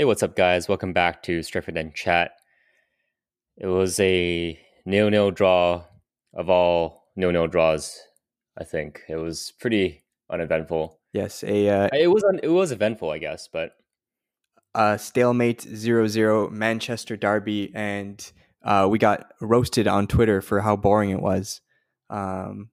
Hey, what's up, guys? Welcome back to Stretford End Chat. It was a nil-nil draw of all nil-nil draws. I think it was pretty uneventful. Yes, a uh, It was un- it was eventful, I guess, but a stalemate 0-0 Manchester derby, and uh, we got roasted on Twitter for how boring it was. Um,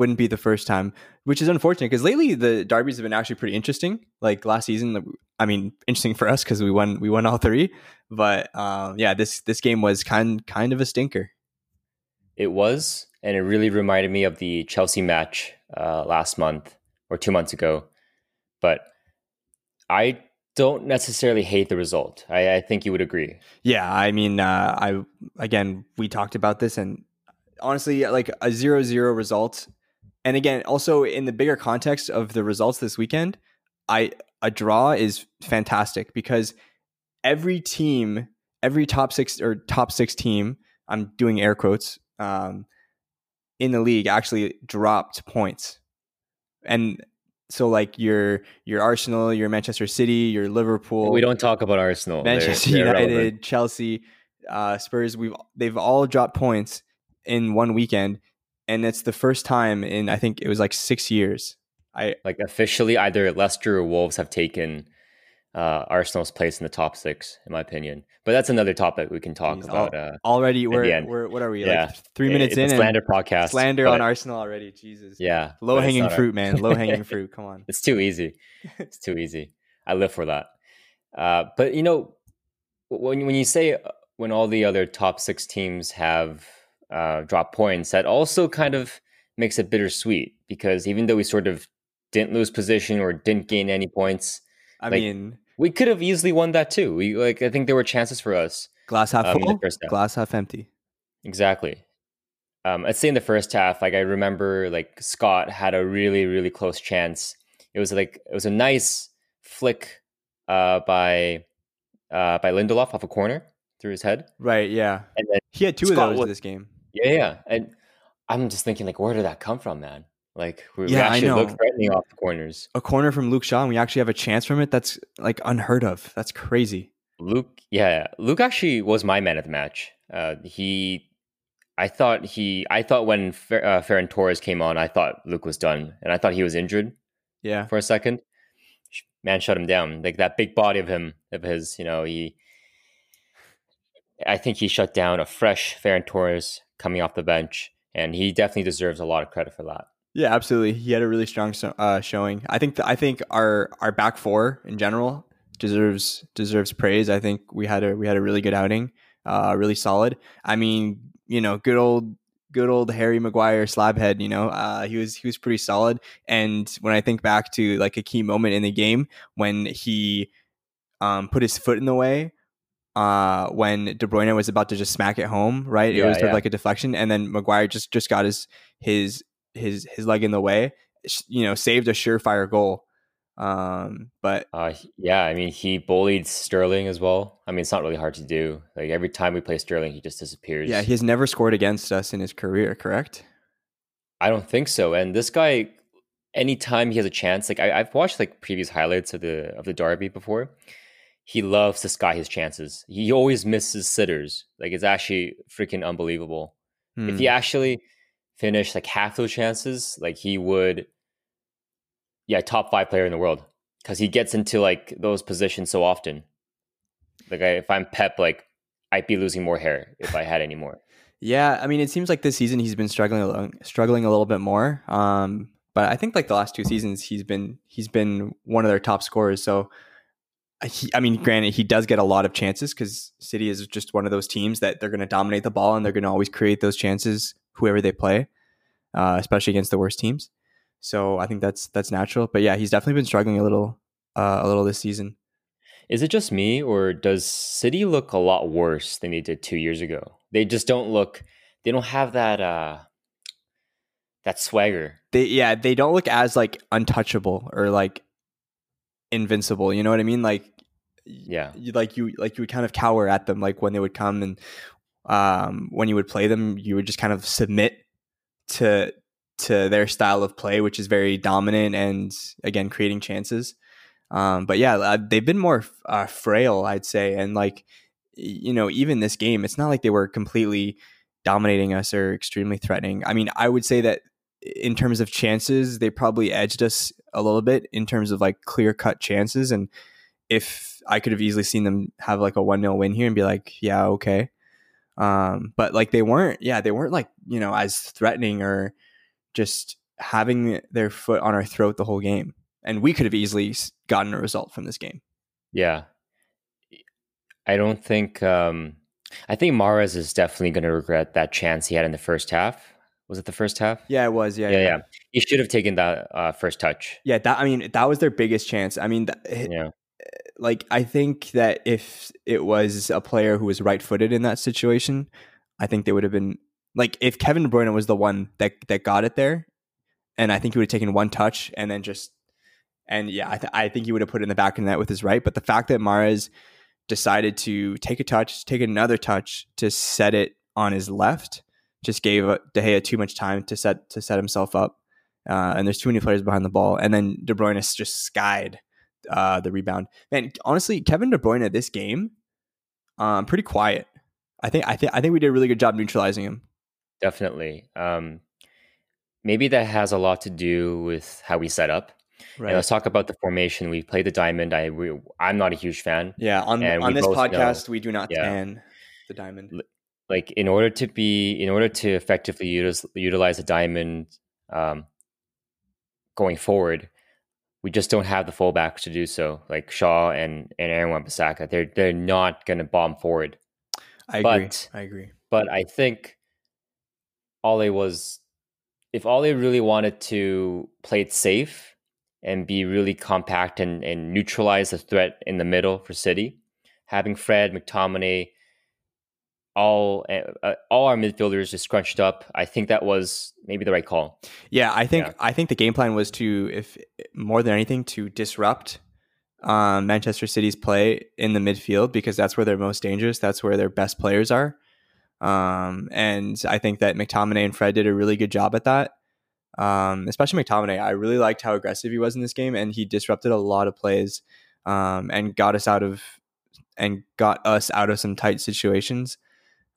wouldn't be the first time, which is unfortunate because lately the derbies have been actually pretty interesting. Like last season, I mean, interesting for us because we won we won all three. But um, yeah, this this game was kind kind of a stinker. it was, and it really reminded me of the Chelsea match uh, last month or two months ago. But I don't necessarily hate the result. I, I think you would agree. Yeah, I mean, uh, I again we talked about this, and honestly, like a zero-zero result, and again, also in the bigger context of the results this weekend, I a draw is fantastic because every team, every top six or top six team, I'm doing air quotes, um, in the league actually dropped points, and so like your your Arsenal, your Manchester City, your Liverpool, we don't talk about Arsenal. They're- Manchester they're United, irrelevant. Chelsea, uh, Spurs. We've they've all dropped points in one weekend, and it's the first time in I think it was like six years. I like officially either Leicester or Wolves have taken uh, Arsenal's place in the top six, in my opinion. But that's another topic we can talk Jeez, about. Uh, already we're, we're what are we Yeah. like three minutes it's in slander podcast. slander on Arsenal already. Jesus, Yeah, low hanging fruit, man. Low hanging fruit. Come on. It's too easy. It's too easy. I live for that. Uh, but you know, when when you say uh, when all the other top six teams have uh, dropped points, that also kind of makes it bittersweet because even though we sort of didn't lose position or didn't gain any points, I Like, mean, we could have easily won that too. We like I think there were chances for us. glass half um, full, glass half empty. Exactly. Um, I'd say in the first half, like I remember, like Scott had a really, really close chance. It was like it was a nice flick uh, by uh, by Lindelof off a corner through his head, Right? Yeah. and then He had two Scott of those was- this game. Yeah, yeah, and I'm just thinking, like, where did that come from, man? Like, we, we Yeah, I actually know. looked threatening off the corners. A corner from Luke Shaw, and we actually have a chance from it. That's like unheard of. That's crazy. Luke, yeah, Luke actually was my man of the match. Uh, he, I thought he, I thought when Fer, uh, Ferran Torres came on, I thought Luke was done, and I thought he was injured. Yeah. for a second. Man shut him down. Like that big body of him, of his, you know, he. I think he shut down a fresh Ferran Torres coming off the bench, and he definitely deserves a lot of credit for that. Yeah, absolutely. He had a really strong uh, showing. I think th- I think our our back four in general deserves deserves praise. I think we had a we had a really good outing, uh, really solid. I mean, you know, good old good old Harry Maguire slabhead. You know, uh, he was he was pretty solid. And when I think back to like a key moment in the game when he um, put his foot in the way. Uh, when De Bruyne was about to just smack it home, right? it was sort yeah. of like a deflection, and then Maguire just just got his his his his leg in the way, you know, saved a surefire goal. Um, but Uh, yeah, I mean, he bullied Sterling as well. I mean, it's not really hard to do. Like every time we play Sterling, he just disappears. yeah, he has never scored against us in his career, correct? I don't think so. And this guy, anytime he has a chance, like I, I've watched like previous highlights of the of the derby before. He loves to sky his chances. He always misses sitters. Like it's actually freaking unbelievable. If Hmm. he actually finished like half those chances, like he would, yeah, top five player in the world because he gets into like those positions so often. Like I, if I'm Pep, like I'd be losing more hair if I had any more. Yeah, I mean, it seems like this season he's been struggling a little, struggling a little bit more. Um, but I think like the last two seasons he's been he's been one of their top scorers. So, he, I mean, granted he does get a lot of chances because City is just one of those teams that they're going to dominate the ball and they're going to always create those chances whoever they play, uh, especially against the worst teams. So I think that's that's natural. But yeah, he's definitely been struggling a little uh, a little this season. Is it just me, or does City look a lot worse than they did two years ago? They just don't look. They don't have that uh that swagger. they yeah they don't look as like untouchable or like invincible you know what i mean like Yeah. you, like you like you would kind of cower at them like when they would come and um when you would play them you would just kind of submit to to their style of play which is very dominant and again creating chances Um, but yeah, uh, they've been more uh, frail, I'd say, and like you know, even this game, it's not like they were completely dominating us or extremely threatening. I mean, I would say that in terms of chances, they probably edged us a little bit in terms of like clear cut chances. And if I could have easily seen them have like a 1 0 win here and be like, yeah, okay. Um, but like they weren't, yeah, they weren't like, you know, as threatening or just having their foot on our throat the whole game. And we could have easily gotten a result from this game. Yeah. I don't think, um, I think Mahrez is definitely going to regret that chance he had in the first half. Was it the first half? Yeah, it was. Yeah, yeah, yeah. yeah. He should have taken that uh, first touch. Yeah, that. I mean, that was their biggest chance. I mean, yeah. Like, I think that if it was a player who was right-footed in that situation, I think they would have been like if Kevin De Bruyne was the one that that got it there, and I think he would have taken one touch and then just and yeah, I, th- I think he would have put it in the back of the net with his right. But the fact that Mahrez decided to take a touch, take another touch to set it on his left, just gave uh, De Gea too much time to set to set himself up. Uh, and there's too many players behind the ball. And then De Bruyne just skied uh, the rebound. Man, honestly, Kevin De Bruyne this game, um, pretty quiet. I think I think I think we did a really good job neutralizing him. Definitely. Um, maybe that has a lot to do with how we set up. Right. And let's talk about the formation. We played the diamond. I we, I'm not a huge fan. Yeah, on on this podcast, know, we do not yeah, tan the diamond. Like in order to be in order to effectively utilize, utilize a diamond um, going forward, we just don't have the fullbacks to do so. Like Shaw and and Aaron Wan-Bissaka, they're they're not going to bomb forward. I but, agree. I agree. But I think Ole was, if Ole really wanted to play it safe and be really compact and, and neutralize the threat in the middle for City. Having Fred, McTominay, all uh, all our midfielders just scrunched up. I think that was maybe the right call. Yeah, I think yeah. I think the game plan was to, if more than anything, to disrupt um, Manchester City's play in the midfield because that's where they're most dangerous. That's where their best players are. Um, and I think that McTominay and Fred did a really good job at that um, especially McTominay. I really liked how aggressive he was in this game, and he disrupted a lot of plays um, and got us out of and got us out of some tight situations.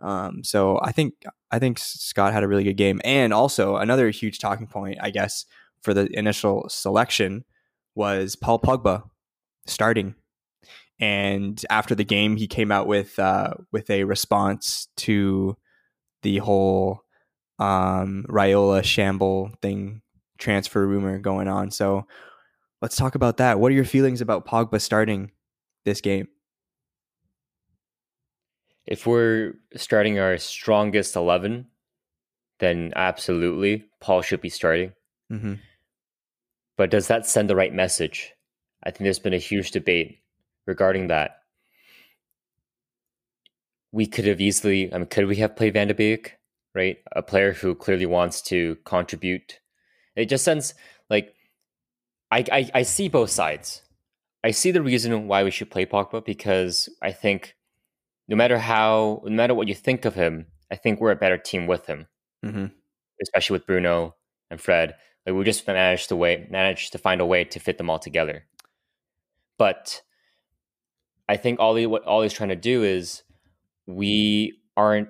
Um, so I think I think Scott had a really good game, and also another huge talking point, I guess, for the initial selection was Paul Pogba starting. And after the game, he came out with uh, with a response to the whole um, Raiola Shamble thing transfer rumor going on. So let's talk about that. What are your feelings about Pogba starting this game? If we're starting our strongest 11, then absolutely Paul should be starting. Mm-hmm. But does that send the right message? I think there's been a huge debate regarding that. We could have easily, I mean, could we have played Van de Beek? right? A player who clearly wants to contribute. It just sends like I, I, I see both sides. I see the reason why we should play Pogba because I think no matter how, no matter what you think of him, I think we're a better team with him, mm-hmm. especially with Bruno and Fred. Like we just managed to way managed to find a way to fit them all together. But I think all he, what all he's trying to do is we aren't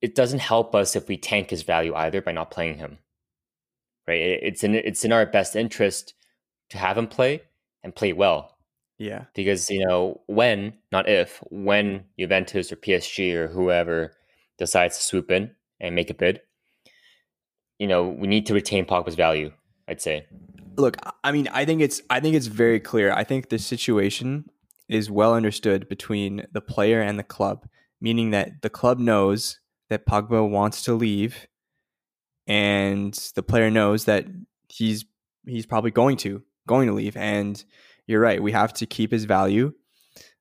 it doesn't help us if we tank his value either by not playing him. Right? It's in it's in our best interest to have him play and play well. Yeah. Because, you know, when, not if, when Juventus or PSG or whoever decides to swoop in and make a bid, you know, we need to retain Pogba's value, I'd say. Look, I mean, I think it's I think it's very clear. I think the situation is well understood between the player and the club, meaning that the club knows that Pogba wants to leave, and the player knows that he's he's probably going to going to leave. And you're right, we have to keep his value.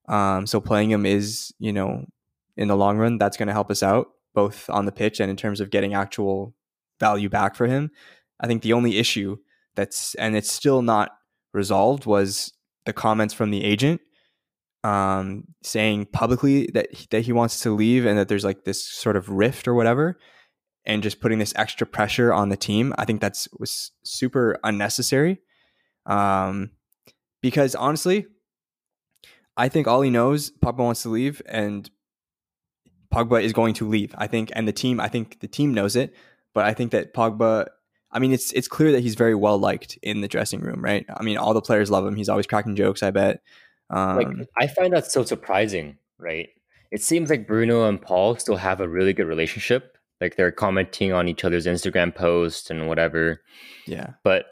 Um, so playing him is, you know, in the long run, that's going to help us out both on the pitch and in terms of getting actual value back for him. I think the only issue that's and it's still not resolved was the comments from the agent um, saying publicly that that he wants to leave and that there's like this sort of rift or whatever, and just putting this extra pressure on the team. I think that's was super unnecessary, um, because honestly, I think all he knows Pogba wants to leave, and Pogba is going to leave. I think, and the team, I think the team knows it, but I think that Pogba. I mean, it's it's clear that he's very well liked in the dressing room, right? I mean, all the players love him. He's always cracking jokes. I bet. Um, like I find that so surprising, right? It seems like Bruno and Paul still have a really good relationship. Like they're commenting on each other's Instagram posts and whatever. yeah, But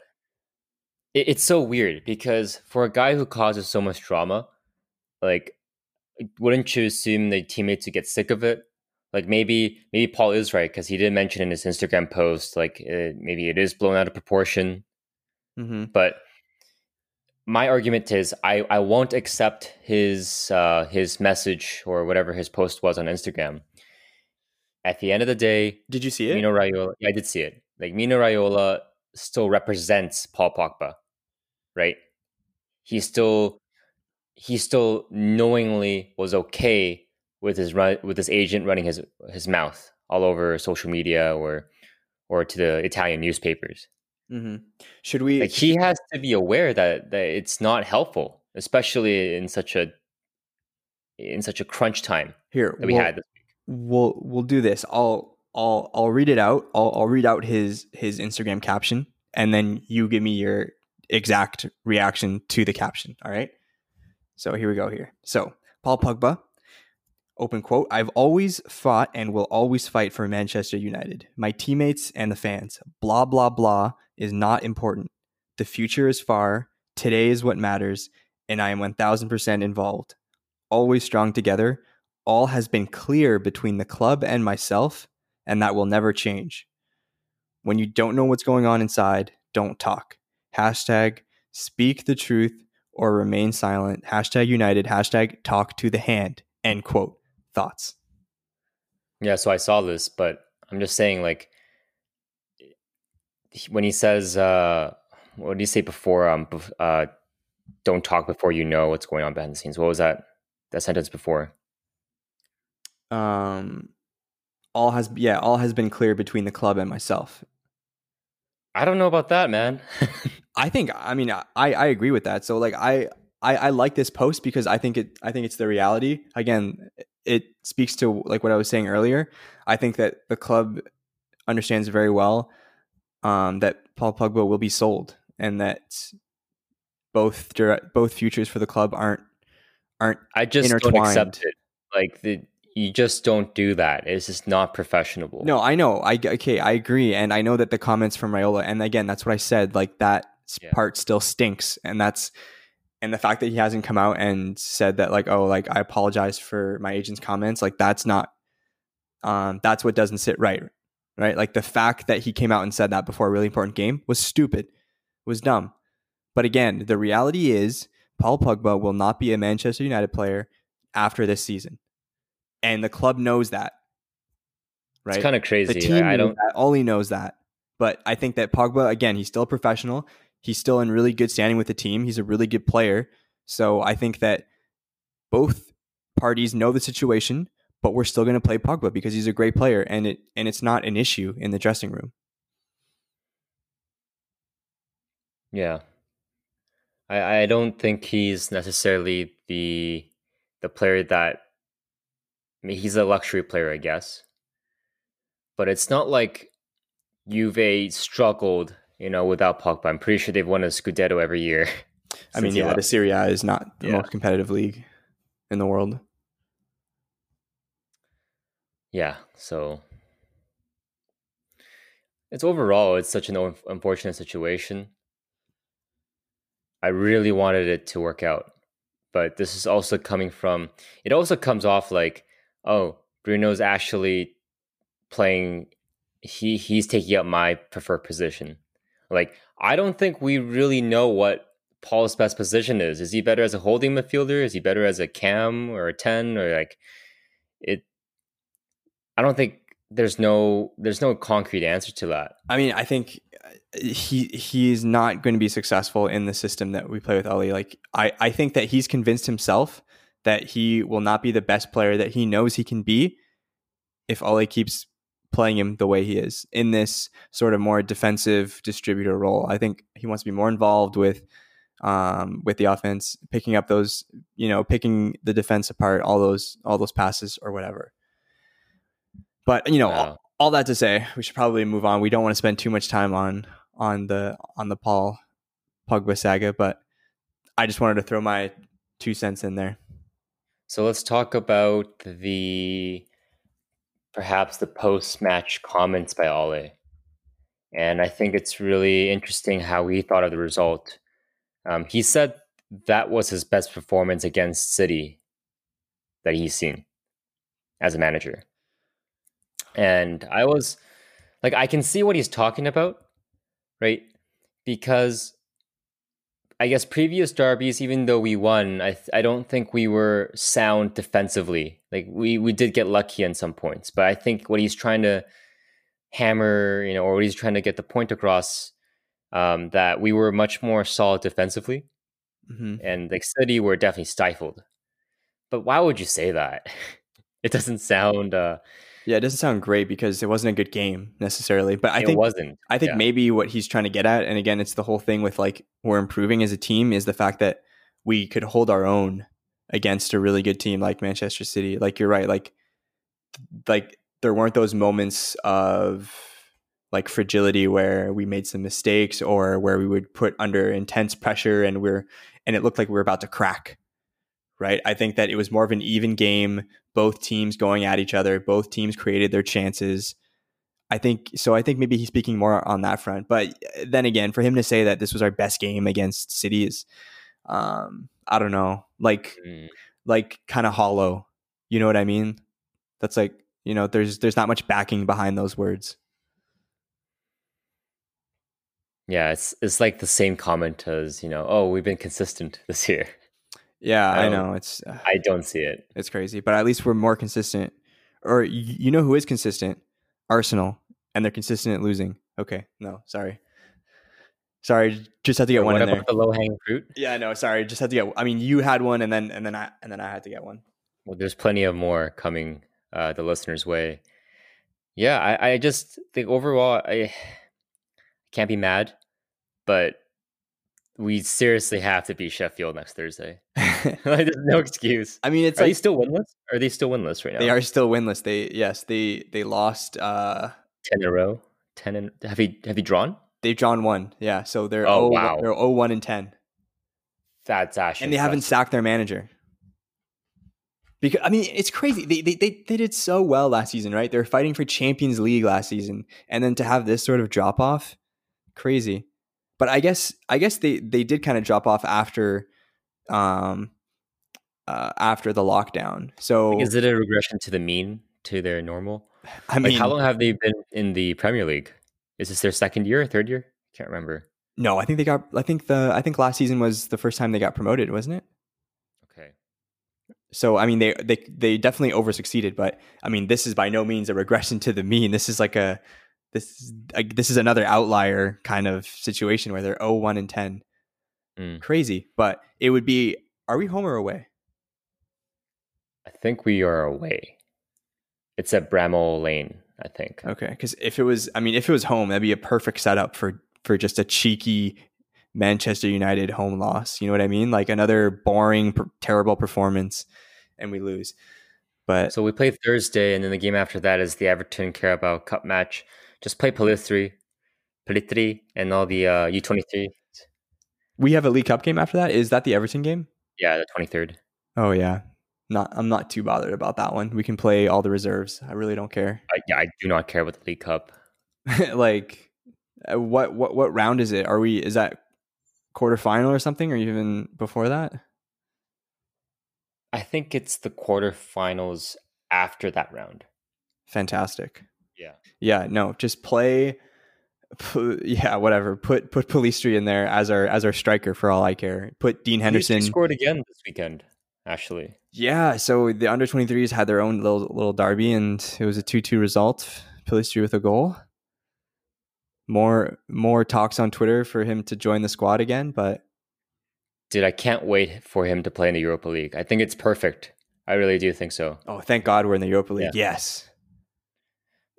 it, it's so weird because for a guy who causes so much drama, like wouldn't you assume the teammates would get sick of it? Like maybe maybe Paul is right because he did mention in his Instagram post like uh, maybe it is blown out of proportion. mm-hmm. But my argument is I, I won't accept his uh, his message or whatever his post was on Instagram. At the end of the day, did you see it? Mino Raiola, yeah, I did see it. Like Mino Raiola still represents Paul Pogba, right? He still he still knowingly was okay with his run with his agent running his his mouth all over social media or or to the Italian newspapers. mm-hmm. Should we? Like he has to be aware that that it's not helpful, especially in such a in such a crunch time here that we we'll, had. This week. we'll we'll do this. I'll I'll I'll read it out. I'll I'll read out his his Instagram caption, and then you give me your exact reaction to the caption. All right. So here we go. Here. So Paul Pogba, open quote: "I've always fought and will always fight for Manchester United. My teammates and the fans. Blah blah blah is not important. The future is far. Today is what matters, and I am one thousand percent involved. Always strong together." all has been clear between the club and myself, and that will never change. When you don't know what's going on inside, don't talk. Hashtag speak the truth or remain silent. Hashtag united. Hashtag talk to the hand. End quote. Thoughts. Yeah, so I saw this, but I'm just saying, like, when he says, uh, what did he say before? Um, uh, don't talk before you know what's going on behind the scenes. What was that? That sentence before? Um, all has yeah, all has been clear between the club and myself. I don't know about that, man. I think I mean I I agree with that. So like I I, I like this post because I think it I think it's the reality. Again, it speaks to like what I was saying earlier. I think that the club understands very well um, that Paul Pogba will be sold and that both direct, both futures for the club aren't aren't I just don't accept it. Like the you just don't do that. It's just not professional. No, I know. I okay, I agree, and I know that the comments from Raiola, and again, that's what I said. Like that yeah. part still stinks, and that's and the fact that he hasn't come out and said that, like, oh, like I apologize for my agent's comments. Like that's not. Um, that's what doesn't sit right, right? Like the fact that he came out and said that before a really important game was stupid, was dumb. But again, the reality is Paul Pogba will not be a Manchester United player after this season and the club knows that. Right, it's kind of crazy. The team I don't. That. All he knows that, but I think that Pogba again, he's still a professional. He's still in really good standing with the team. He's a really good player. So I think that both parties know the situation, but we're still going to play Pogba because he's a great player, and it and it's not an issue in the dressing room. Yeah, I I don't think he's necessarily the the player that I mean, he's a luxury player, I guess. But it's not like Juve struggled, you know, without Pogba. I'm pretty sure they've won a Scudetto every year. I mean, yeah, the Serie A is not the yeah. most competitive league in the world. Yeah, so it's overall it's such an unfortunate situation. I really wanted it to work out, but this is also coming from. It also comes off like oh, Bruno's actually playing he he's taking up my preferred position. Like I don't think we really know what Paul's best position is. Is he better as a holding midfielder? Is he better as a cam or a 10 or like it I don't think there's no there's no concrete answer to that. I mean, I think uh, he he's not going to be successful in the system that we play with Ole. Like I I think that he's convinced himself that he will not be the best player that he knows he can be if Ole keeps playing him the way he is in this sort of more defensive distributor role. I think he wants to be more involved with um, with the offense, picking up those, you know, picking the defense apart, all those all those passes or whatever. But you know, wow. all, all, that to say, we should probably move on. We don't want to spend too much time on on the on the Paul Pogba saga, but I just wanted to throw my two cents in there. So let's talk about the perhaps the post match comments by Ole. And I think it's really interesting how he thought of the result. Um, he said that was his best performance against City that he's seen as a manager. And I was like, I can see what he's talking about, right? Because I guess previous derbies, even though we won, I I don't think we were sound defensively. Like we we did get lucky in some points, but I think what he's trying to hammer, you know, or what he's trying to get the point across, um, that we were much more solid defensively, mm-hmm. and like City were definitely stifled. But why would you say that? it doesn't sound. Uh, yeah, it doesn't sound great because it wasn't a good game necessarily. But I it think wasn't. I think yeah. maybe what he's trying to get at, and again, it's the whole thing with like we're improving as a team, is the fact that we could hold our own against a really good team like Manchester City. Like you're right, like like there weren't those moments of like fragility where we made some mistakes or where we would put under intense pressure and we're and it looked like we were about to crack right? I think that it was more of an even game, both teams going at each other, both teams created their chances. I think so. I think maybe he's speaking more on that front. But uh, then again, for him to say that this was our best game against City is, um, I don't know, like, mm. like kind of hollow. You know what I mean? That's like you know, there's there's not much backing behind those words. Yeah, it's it's like the same comment as you know. Oh, we've been consistent this year. Yeah, I, I know. It's uh, I don't see it. It's crazy, but at least we're more consistent. Or you, know who is consistent? Arsenal, and they're consistent at losing. Okay, no, sorry. Sorry, just had to get or one what in about there. The low hanging fruit. Yeah, no, sorry, just had to get. I mean, you had one, and then and then I and then I had to get one. Well, there's plenty of more coming uh, the listeners' way. Yeah, I, I just think overall I can't be mad, but we seriously have to beat Sheffield next Thursday. like, there's no excuse. I mean, it's are like, they still winless? Are they still winless right now? They are still winless. They yes, they they lost uh ten in a row. Ten and have you have you drawn? They've drawn one. Yeah, so they're oh, oh wow. they're 0 1 and 10. That's actually And they impressive. haven't sacked their manager. Because I mean, it's crazy. They, they they they did so well last season, right? They were fighting for Champions League last season, and then to have this sort of drop off, crazy but I guess I guess they they did kind of drop off after um uh, after the lockdown. So is it a regression to the mean to their normal? I mean, like how long have they been in the Premier League? Is this their second year, or third year? Can't remember. No, I think they got. I think the. I think last season was the first time they got promoted, wasn't it? Okay. So I mean, they they they definitely over succeeded, but I mean, this is by no means a regression to the mean. This is like a this like this is another outlier kind of situation where they're 0 1 and 10 mm. crazy but it would be are we home or away? I think we are away. It's at bramall lane i think. Okay because if it was i mean if it was home that'd be a perfect setup for for just a cheeky manchester united home loss you know what i mean? Like another boring terrible performance and we lose but so we play thursday and then the game after that is the everton carabao cup match just play Pellistri, Pellistri, and all the uh, U23. We have a League Cup game after that. Is that the Everton game? Yeah, the 23rd. Oh yeah, not. I'm not too bothered about that one. We can play all the reserves. I really don't care. I, yeah, I do not care about the League Cup. like, uh, what what what round is it? Are we? Is that quarterfinal or something, or even before that? I think it's the quarterfinals after that round. Fantastic. Yeah. Yeah. No, just play. yeah, whatever. Put put Pellistri in there as our as our striker for all I care. Put Dean Henderson. He scored again this weekend. Actually. Yeah. So the under 23s had their own little little derby, and it was a two two result. Pellistri with a goal. More more talks on Twitter for him to join the squad again, but. Dude, I can't wait for him to play in the Europa League. I think it's perfect. I really do think so. Oh, thank God we're in the Europa League. Yeah. Yes.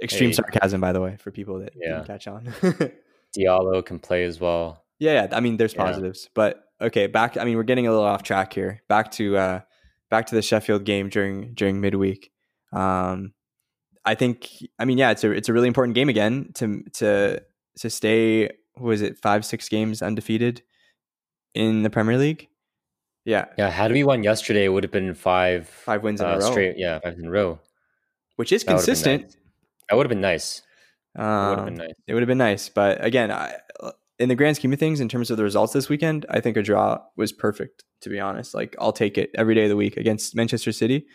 Extreme hey. sarcasm, by the way, for people that yeah. didn't catch on. Diallo can play as well. Yeah, yeah. I mean, there's positives, yeah. but okay, back. I mean, we're getting a little off track here. Back to uh, back to the Sheffield game during during midweek. Um, I think. I mean, yeah, it's a it's a really important game again to to to stay. What was it? Five six games undefeated in the Premier League. Yeah, Yeah, had we won yesterday, it would have been five five wins in uh, a row, straight. Yeah, five in a row. which is That consistent. nice. That would have been nice. That would have Um, been nice. It would have been nice, but again, I, in the grand scheme of things, in terms of the results this weekend, I think a draw was perfect. To be honest, like I'll take it every day of the week against Manchester City.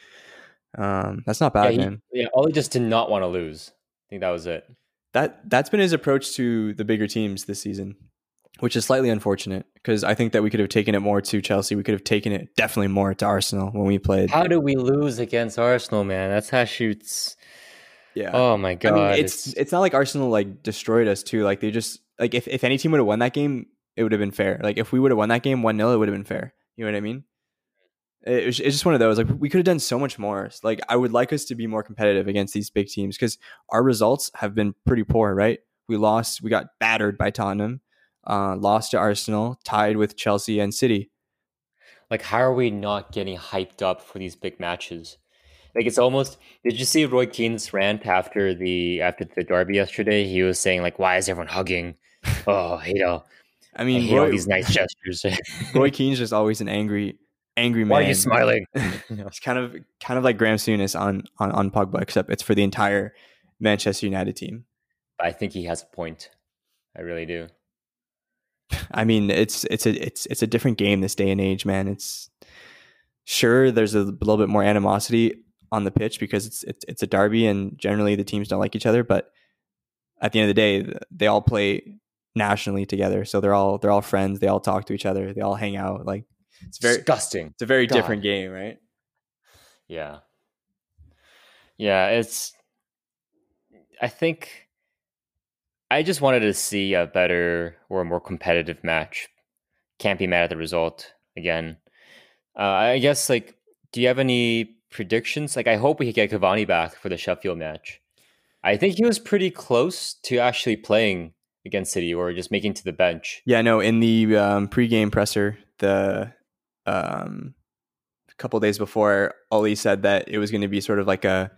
Um, that's not Yeah, bad, he, man. yeah, Ole just did not want to lose. I think that was it. That that's been his approach to the bigger teams this season, which is slightly unfortunate because I think that we could have taken it more to Chelsea. We could have taken it definitely more to Arsenal when we played. How did we lose against Arsenal, man? That's how shoots. yeah, Oh my I god! mean, it's it's not like Arsenal like destroyed us too. Like they just like if, if any team would have won that game, it would have been fair. Like if we would have won that game one 0 it would have been fair. You know what I mean? It was, it's just one of those. Like we could have done so much more. Like I would like us to be more competitive against these big teams because our results have been pretty poor. Right? We lost. We got battered by Tottenham. Uh, lost to Arsenal. Tied with Chelsea and City. like how are we not getting hyped up for these big matches? Like it's almost. Did you see Roy Keane's rant after the after the derby yesterday? He was saying like, "Why is everyone hugging? Oh, you know, I I mean, all Roy, these nice gestures. Roy Keane's just always an angry, angry man. Why are you smiling? It's kind of kind of like Graham Souness on on on Pogba, except it's for the entire Manchester United team. I think he has a point. I really do. I mean, it's it's a it's it's a different game this day and age, man. It's sure there's a little bit more animosity on the pitch because it's it's it's a derby and generally the teams don't like each other, but at the end of the day, they all play nationally together, so they're all they're all friends. They all talk to each other. They all hang out. Like it's very disgusting. it's a very God. different game, right? Yeah. Yeah, it's I think I just wanted to see a better or a more competitive match. Can't be mad at the result again. Uh, I guess like do you have any predictions? Like I hope we could get Cavani back for the Sheffield match. I think he was pretty close to actually playing against City or just making to the bench. Yeah, no. In the um, pregame presser, the um, couple days before, Ole said that it was going to be sort of like a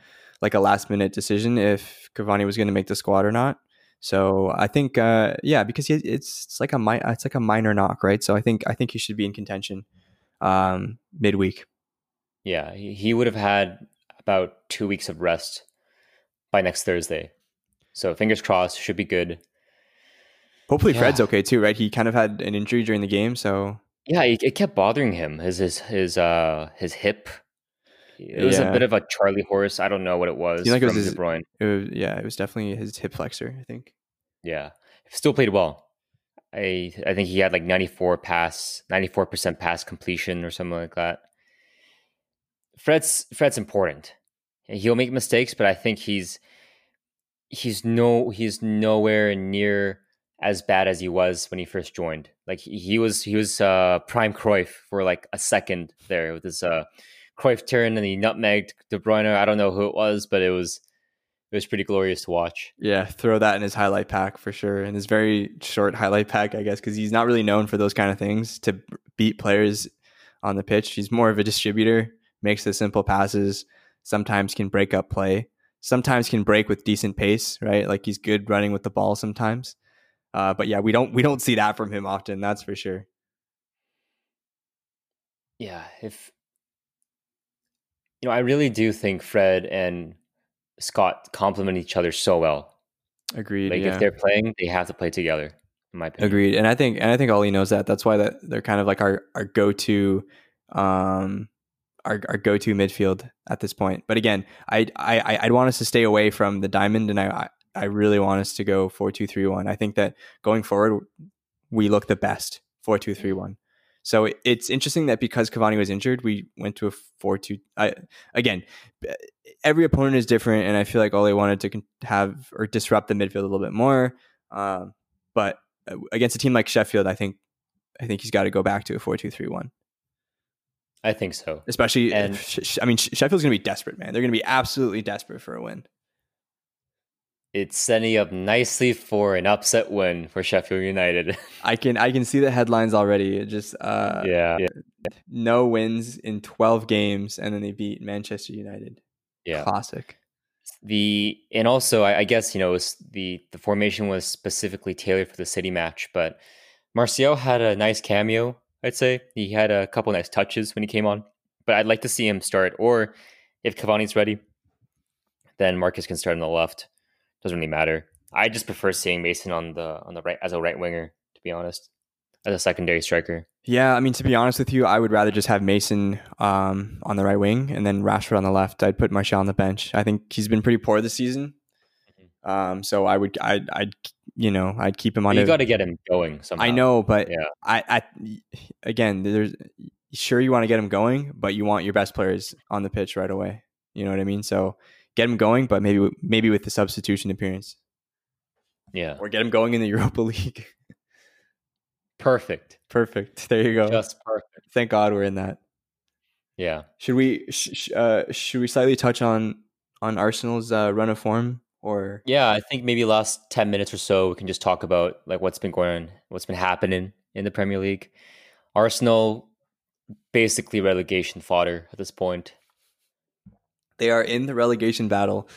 like a last minute decision if Cavani was going to make the squad or not. So I think, uh, yeah, because he, it's it's like a mi- it's like a minor knock, right? So I think I think he should be in contention um, midweek. Yeah, he, would have had about 2 weeks of rest by next Thursday. So fingers crossed, should be good. Hopefully, Fred's okay too, right? He kind of had an injury during the game, so Yeah, it, it kept bothering him. His his his uh his hip. It was Yeah. a bit of a Charlie horse. I don't know what it was. You it was from his- De Bruyne. it was, yeah, it was definitely his hip flexor, I think. Yeah, still played well. I I think he had like ninety four pass, ninety four percent pass completion or something like that. Fred's Fred's important. He'll make mistakes, but I think he's he's no he's nowhere near as bad as he was when he first joined. Like he, he was he was uh, prime Cruyff for like a second there with his uh, Cruyff turn and he nutmegged De Bruyne. I don't know who it was, but it was it was pretty glorious to watch. Yeah, throw that in his highlight pack for sure. In his very short highlight pack, I guess, because he's not really known for those kind of things to beat players on the pitch. He's more of a distributor, makes the simple passes, sometimes can break up play, sometimes can break with decent pace, right? Like he's good running with the ball sometimes. Uh, but yeah, we don't we don't see that from him often. That's for sure. Yeah, if you know, I really do think Fred and Scott complement each other so well. Agreed. Like yeah. if they're playing, they have to play together. In my opinion. Agreed. And I think and I think Ole knows that. That's why that they're kind of like our our go to um our, our go to midfield at this point. But again, I I I'd want us to stay away from the diamond and I I really want us to go four two three one. I think that going forward we look the best four two three one. So it- it's interesting that because Cavani was injured, we went to a four two. Again, every opponent is different, and I feel like Ole wanted to have or disrupt the midfield a little bit more. Um, but uh, against a team like Sheffield, I think I think he's got to go back to a four two three one. I think so. Especially, And- if I mean, Sheffield's going to be desperate, man. They're going to be absolutely desperate for a win. It's setting up nicely for an upset win for Sheffield United. I can I can see the headlines already. It just uh, yeah, no wins in 12 games, and then they beat Manchester United. yeah. Classic. The and also I, I guess you know was the the formation was specifically tailored for the City match, but Martial had a nice cameo. I'd say he had a couple nice touches when he came on, but I'd like to see him start. Or if Cavani's ready, then Marcus can start on the left. Doesn't really matter. I just prefer seeing Mason on the on the right as a right winger, to be honest, as a secondary striker. Yeah, I mean to be honest with you, I would rather just have Mason um, on the right wing and then Rashford on the left. I'd put Martial on the bench. I think he's been pretty poor this season. Um, so I would, I'd, I'd, you know, I'd keep him on. You got to get him going somehow. I know, but Yeah. I, I, again, there's sure you want to get him going, but you want your best players on the pitch right away. You know what I mean? So get him going, but maybe maybe with the substitution appearance, Yeah. or get him going in the Europa League. Perfect. Perfect. There you go. Just perfect. Thank God we're in that. Yeah. Should we sh- sh- uh, should we slightly touch on on Arsenal's uh, run of form or Yeah, I think maybe last 10 minutes or so we can just talk about like what's been going on, what's been happening in the Premier League. Arsenal basically relegation fodder at this point. They are in the relegation battle?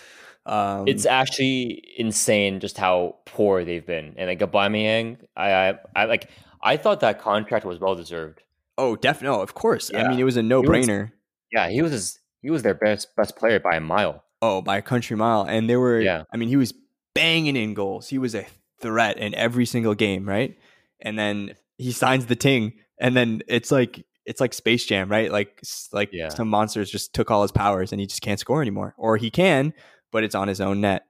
Um, It's actually insane just how poor they've been. And like Aubameyang, I, I I like I thought that contract was well deserved. oh, definitely, no, of course. I mean, it was a no brainer. Yeah, he was his, he was their best best player by a mile. Oh, by a country mile, and they were. Yeah. I mean, he was banging in goals. He was a threat in every single game, right? And then he signs the ting, and then it's like it's like Space Jam, right? Like like Yeah. some monsters just took all his powers, and he just can't score anymore, or he can, but it's on his own net.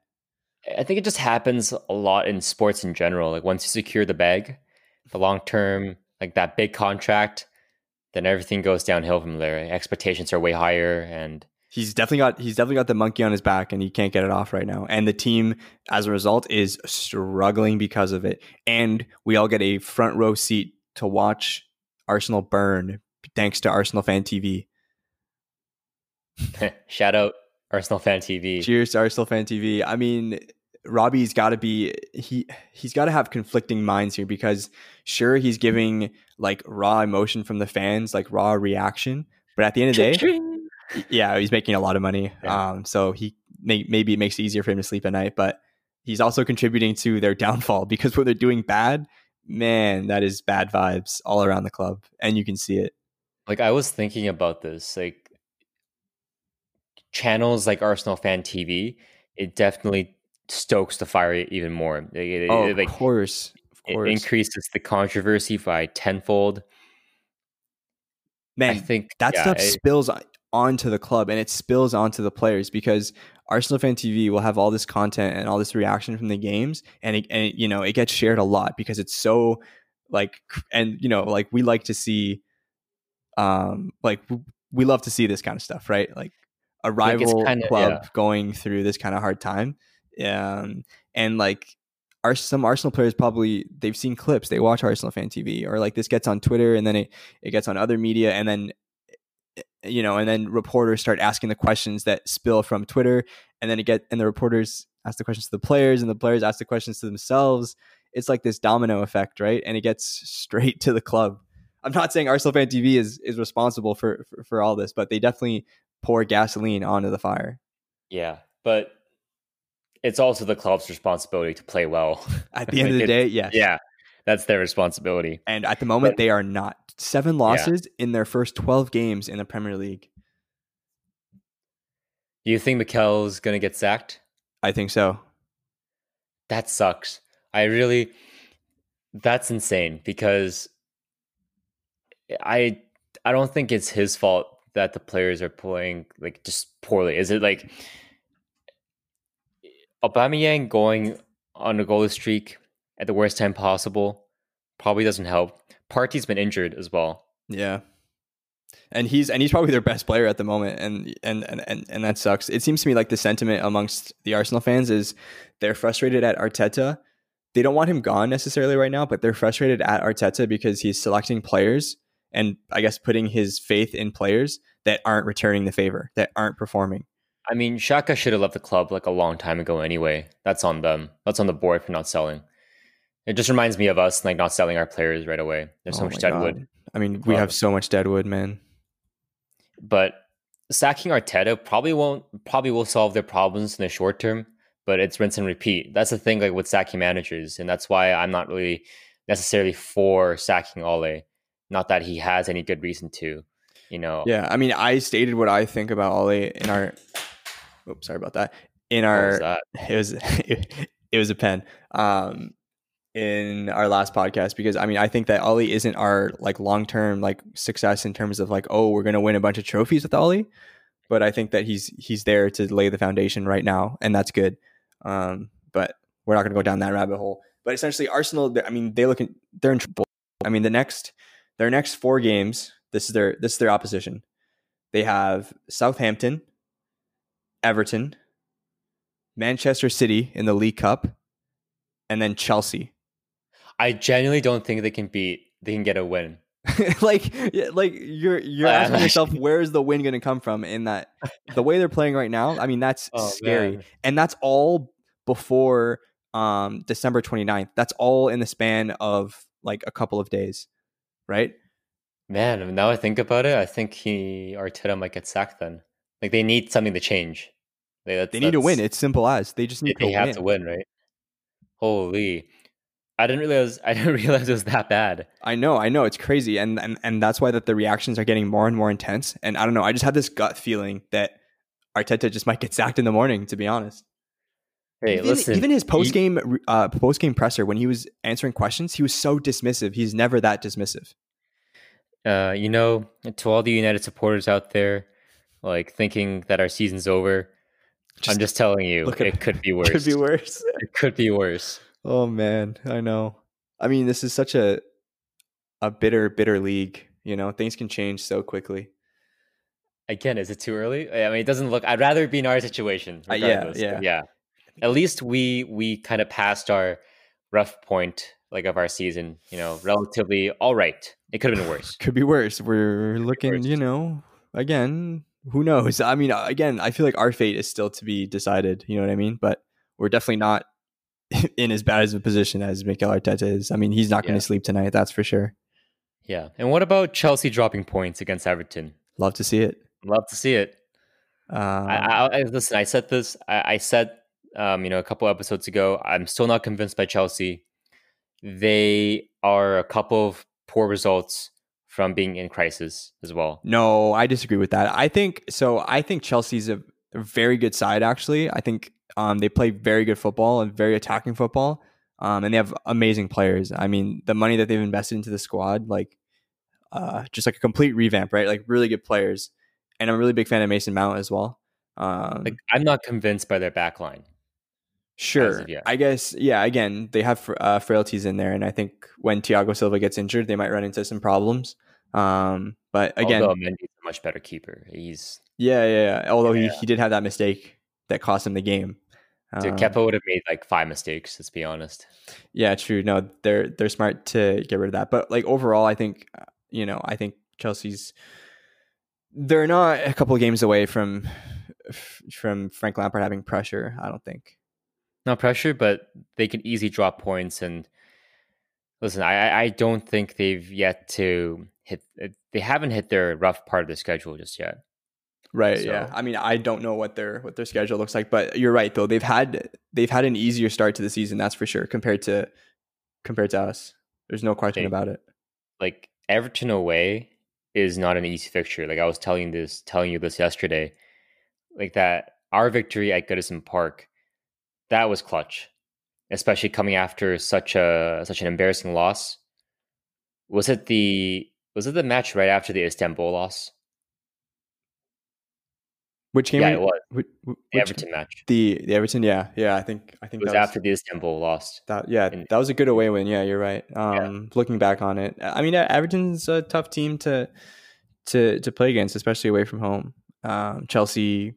I think it just happens a lot in sports in general. Like once you secure the bag, the long term, like that big contract, then everything goes downhill from there. Expectations are way higher, and He's definitely got he's definitely got the monkey on his back, and he can't get it off right now. And the team, as a result, is struggling because of it. And we all get a front row seat to watch Arsenal burn, thanks to Arsenal Fan TV. shout out Arsenal Fan TV. Cheers to Arsenal Fan TV. I mean, Robbie's got to be he he's got to have conflicting minds here because sure he's giving like raw emotion from the fans, like raw reaction, but at the end of the day, yeah, he's making a lot of money. Yeah. Um, so he may, maybe it makes it easier for him to sleep at night, but he's also contributing to their downfall because when they're doing bad, man, that is bad vibes all around the club, and you can see it. Like I was thinking about this, like channels like Arsenal Fan TV, it definitely stokes the fire even more. Like, it- Oh, it- of course, of it course, increases the controversy by tenfold. man. I think that yeah, stuff it- spills onto the club and it spills onto the players because Arsenal fan TV will have all this content and all this reaction from the games and it, and it, you know it gets shared a lot because it's so like and you know like we like to see um like w- we love to see this kind of stuff right? Like a Like, rival kinda- club yeah. going through this kind of hard time um and like our some Arsenal players probably they've seen clips they watch Arsenal fan TV or like this gets on Twitter and then it it gets on other media and then you know and then reporters start asking the questions that spill from Twitter and then it get and the reporters ask the questions to the players and the players ask the questions to themselves. It's like this domino effect right? And it gets straight to the club I'm not saying Arsenal fan TV is is responsible for for, for all this but they definitely pour gasoline onto the fire yeah, but it's also the club's responsibility to play well. at the end of the day yes yeah, that's their responsibility. And at the moment, But- they are not. Seven losses in their first 12 games in the Premier League. Do you think Mikel's gonna get sacked? I think so. That sucks. I really, that's insane because I I don't think it's his fault that the players are playing like just poorly. Is it like Aubameyang going on a goal streak at the worst time possible? Probably doesn't help. Partey's been injured as well. Yeah. And he's and he's probably their best player at the moment, and and and and, and that sucks. It seems to me like the sentiment amongst the Arsenal fans is they're frustrated at Arteta. They don't want him gone necessarily right now, but they're frustrated at Arteta because he's selecting players and I guess putting his faith in players that aren't returning the favor, that aren't performing. I mean, Shaka should have left the club like a long time ago anyway. That's on them. That's on the board for not selling. It just reminds me of us like not selling our players right away. There's so Oh much my deadwood. God. I mean, we have um, so much deadwood, man. But sacking Arteta probably won't probably will solve their problems in the short term, but it's rinse and repeat. That's the thing like with sacking managers, and that's why I'm not really necessarily for sacking Ole. Not that he has any good reason to, you know. Yeah, I mean, I stated what I think about Ole in our. Oops, sorry about that. In our, that? it was it was a pen. Um, in our last podcast because I mean I think that Ole isn't our like long term like success in terms of like oh we're gonna win a bunch of trophies with Ole, but I think that he's he's there to lay the foundation right now and that's good. Um, but we're not gonna go down that rabbit hole. But essentially, Arsenal. I mean, they look in, they're in trouble. I mean, the next their next four games. This is their this is their opposition. They have Southampton, Everton, Manchester City in the League Cup, and then Chelsea. I genuinely don't think they can beat. They can get a win. like, like you're you're I'm asking yourself, where is the win going to come from? In that, the way they're playing right now, I mean, that's Oh, scary, man. and that's all before um December 29th. That's all in the span of like a couple of days, right? Man, now I think about it, I think he Arteta might get sacked then. Like they need something to change. They, that's- They need to win. It's simple as they just need they to have win. to win, right? Holy. I didn't realize I didn't realize it was that bad. I know, I know, it's crazy, and and and that's why that the reactions are getting more and more intense. And I don't know, I just have this gut feeling that Arteta just might get sacked in the morning. To be honest, Hey, even, listen. even his post game uh, post game presser when he was answering questions, he was so dismissive. He's never that dismissive. uh, you know, to all the United supporters out there, like thinking that our season's over, I'm just telling you, it could be worse. It could be worse. It could be worse. oh man, I know. I mean, this is such a a bitter, bitter league. You know, things can change so quickly. Again, is it too early? I mean, it doesn't look. I'd rather be in our situation. Uh, yeah, yeah. yeah. At least we we kind of passed our rough point, like of our season. You know, relatively all right. It could have been worse. Could be worse. We're looking, worse. you know, again, who knows? I mean, uh, again, I feel like our fate is still to be decided. You know what I mean? But we're definitely not in as bad as a position as Mikel Arteta is. I mean, he's not going Yeah. to sleep tonight. That's for sure. Yeah. And what about Chelsea dropping points against Everton? Love to see it. Love to see it. Um, I, I, I listen. I said this. I, I said, um, you know, a couple episodes ago. I'm still not convinced by Chelsea. They are a couple of poor results from being in crisis as well. no, I disagree with that. I think so. I think Chelsea's a, very good side. Actually, I think um, they play very good football and very attacking football. Um, and they have amazing players. I mean, the money that they've invested into the squad, like, uh, just like a complete revamp, right? Like, really good players. And I'm a really big fan of Mason Mount as well. Um, Like I'm not convinced by their back line. Sure. I guess, yeah, again, they have uh, frailties in there. And I think when Thiago Silva gets injured, they might run into some problems. Um, but again, Although Mendy's a much better keeper. He's yeah, yeah, yeah. Although Yeah. He, he did have that mistake that cost him the game. dude, Um, Kepa would have made like five mistakes. Let's be honest. Yeah, true. No, they're they're smart to get rid of that. But like overall, I think uh, you know, I think Chelsea's they're not a couple of games away from from Frank Lampard having pressure. I don't think. Not pressure, but they can easily drop points. And listen, I I- don't think they've yet to hit. Uh, they haven't hit their rough part of the schedule just yet. Right. So- Yeah. I mean, I don't know what their what their schedule looks like, but you're right though. They've had they've had an easier start to the season, that's for sure, compared to compared to us. There's no question Hey. about it. Like Everton away is not an easy fixture. Like I was telling this, telling you this yesterday. Like that, our victory at Goodison Park, that was clutch, especially coming after such a such an embarrassing loss. Was it the was it the match right after the Istanbul loss? Which game? yeah, it was which- which- the Everton match. The the Everton, yeah, yeah. I think I think It was that after the Istanbul lost. That yeah, And- that was a good away win. Yeah, you're right. Um, looking back on it, I mean, Everton's a tough team to to to play against, especially away from home. Um, Chelsea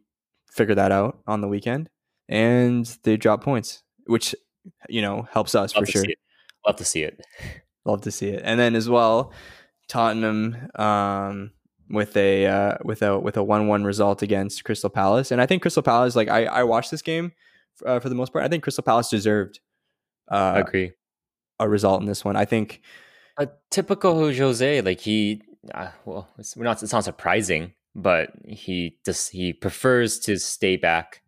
figured that out on the weekend, and they drop points, which you know helps us Love for sure. Love to see it. Love to see it. And then as well, Tottenham. Um, with a uh, with a with a one one result against Crystal Palace, and I think Crystal Palace like I I watched this game uh, for the most part. I think Crystal Palace deserved uh, agree a result in this one. I think a typical Jose, like he, uh, well, it's not it's not surprising, but he just he prefers to stay back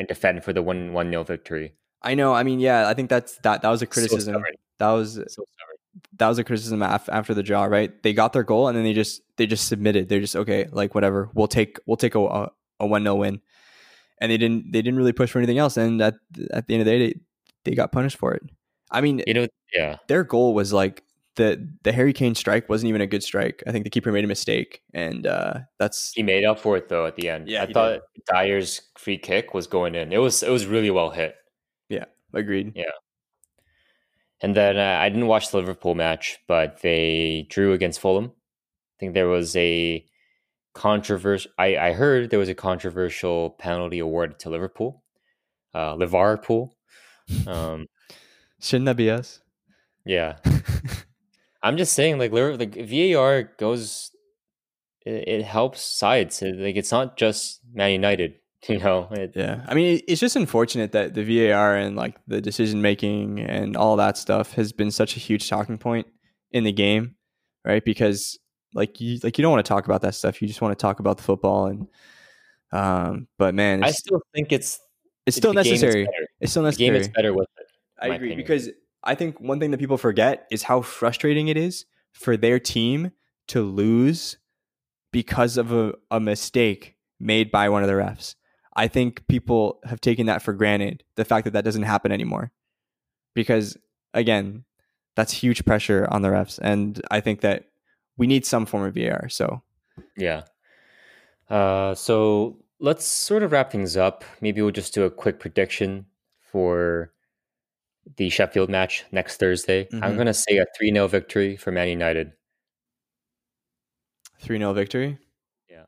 and defend for the one one nil victory. I know. I mean, yeah, I think that's that. That was a criticism. So that was so that was a criticism after, after the draw. Right? They got their goal and then they just they just submitted. They're just okay, like whatever. We'll take we'll take a a one 0 win, and they didn't they didn't really push for anything else. And at at the end of the day, they, they got punished for it. I mean, you know, yeah, their goal was like the the Harry Kane strike wasn't even a good strike. I think the keeper made a mistake, and uh, that's he made up for it though at the end. Yeah, I thought did. Dier's free kick was going in. It was it was really well hit. Yeah, agreed. Yeah, and then uh, I didn't watch the Liverpool match, but they drew against Fulham. I think there was a controversial. I I heard there was a controversial penalty awarded to Liverpool, uh, Liverpool. Um, Shouldn't that be us? Yeah. I'm just saying, like, like VAR goes, it, it helps sides. Like, it's not just Man United. You know. It, yeah. I mean, it's just unfortunate that the VAR and like the decision making and all that stuff has been such a huge talking point in the game, right? Because like you, like you don't want to talk about that stuff. You just want to talk about the football and. Um, but man, I still think it's it's still necessary. It's still necessary. The game is better with it. I agree opinion. because I think one thing that people forget is how frustrating it is for their team to lose because of a, a mistake made by one of the refs. I think people have taken that for granted, the fact that that doesn't happen anymore. Because again, that's huge pressure on the refs. And I think that we need some form of VAR. So, yeah. Uh, so let's sort of wrap things up. Maybe we'll just do a quick prediction for the Sheffield match next Thursday. Mm-hmm. I'm going to say a 3 0 victory for Man United. 3 0 victory? Yeah.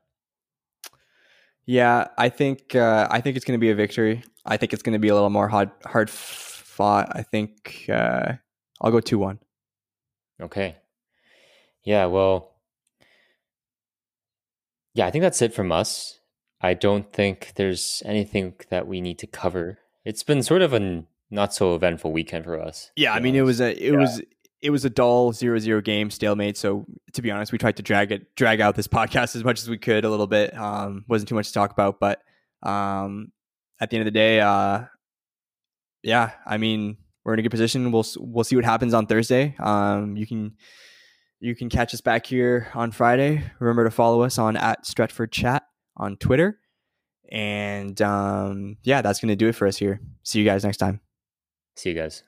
Yeah, I think uh, I think it's going to be a victory. I think it's going to be a little more hard hard fought. I think uh, I'll go 2 1. Okay. Yeah, well, yeah, I think that's it from us. I don't think there's anything that we need to cover. It's been sort of a not so eventful weekend for us. Yeah, I mean, it was a it yeah. was it was a dull zero zero game stalemate. So to be honest, we tried to drag it drag out this podcast as much as we could a little bit. Um, wasn't too much to talk about, but um, at the end of the day, uh, yeah, I mean, we're in a good position. We'll we'll see what happens on Thursday. Um, you can you can catch us back here on Friday. Remember to follow us on at Stretford Chat on Twitter. And um, yeah, that's to do it for us here. See you guys next time. See you guys.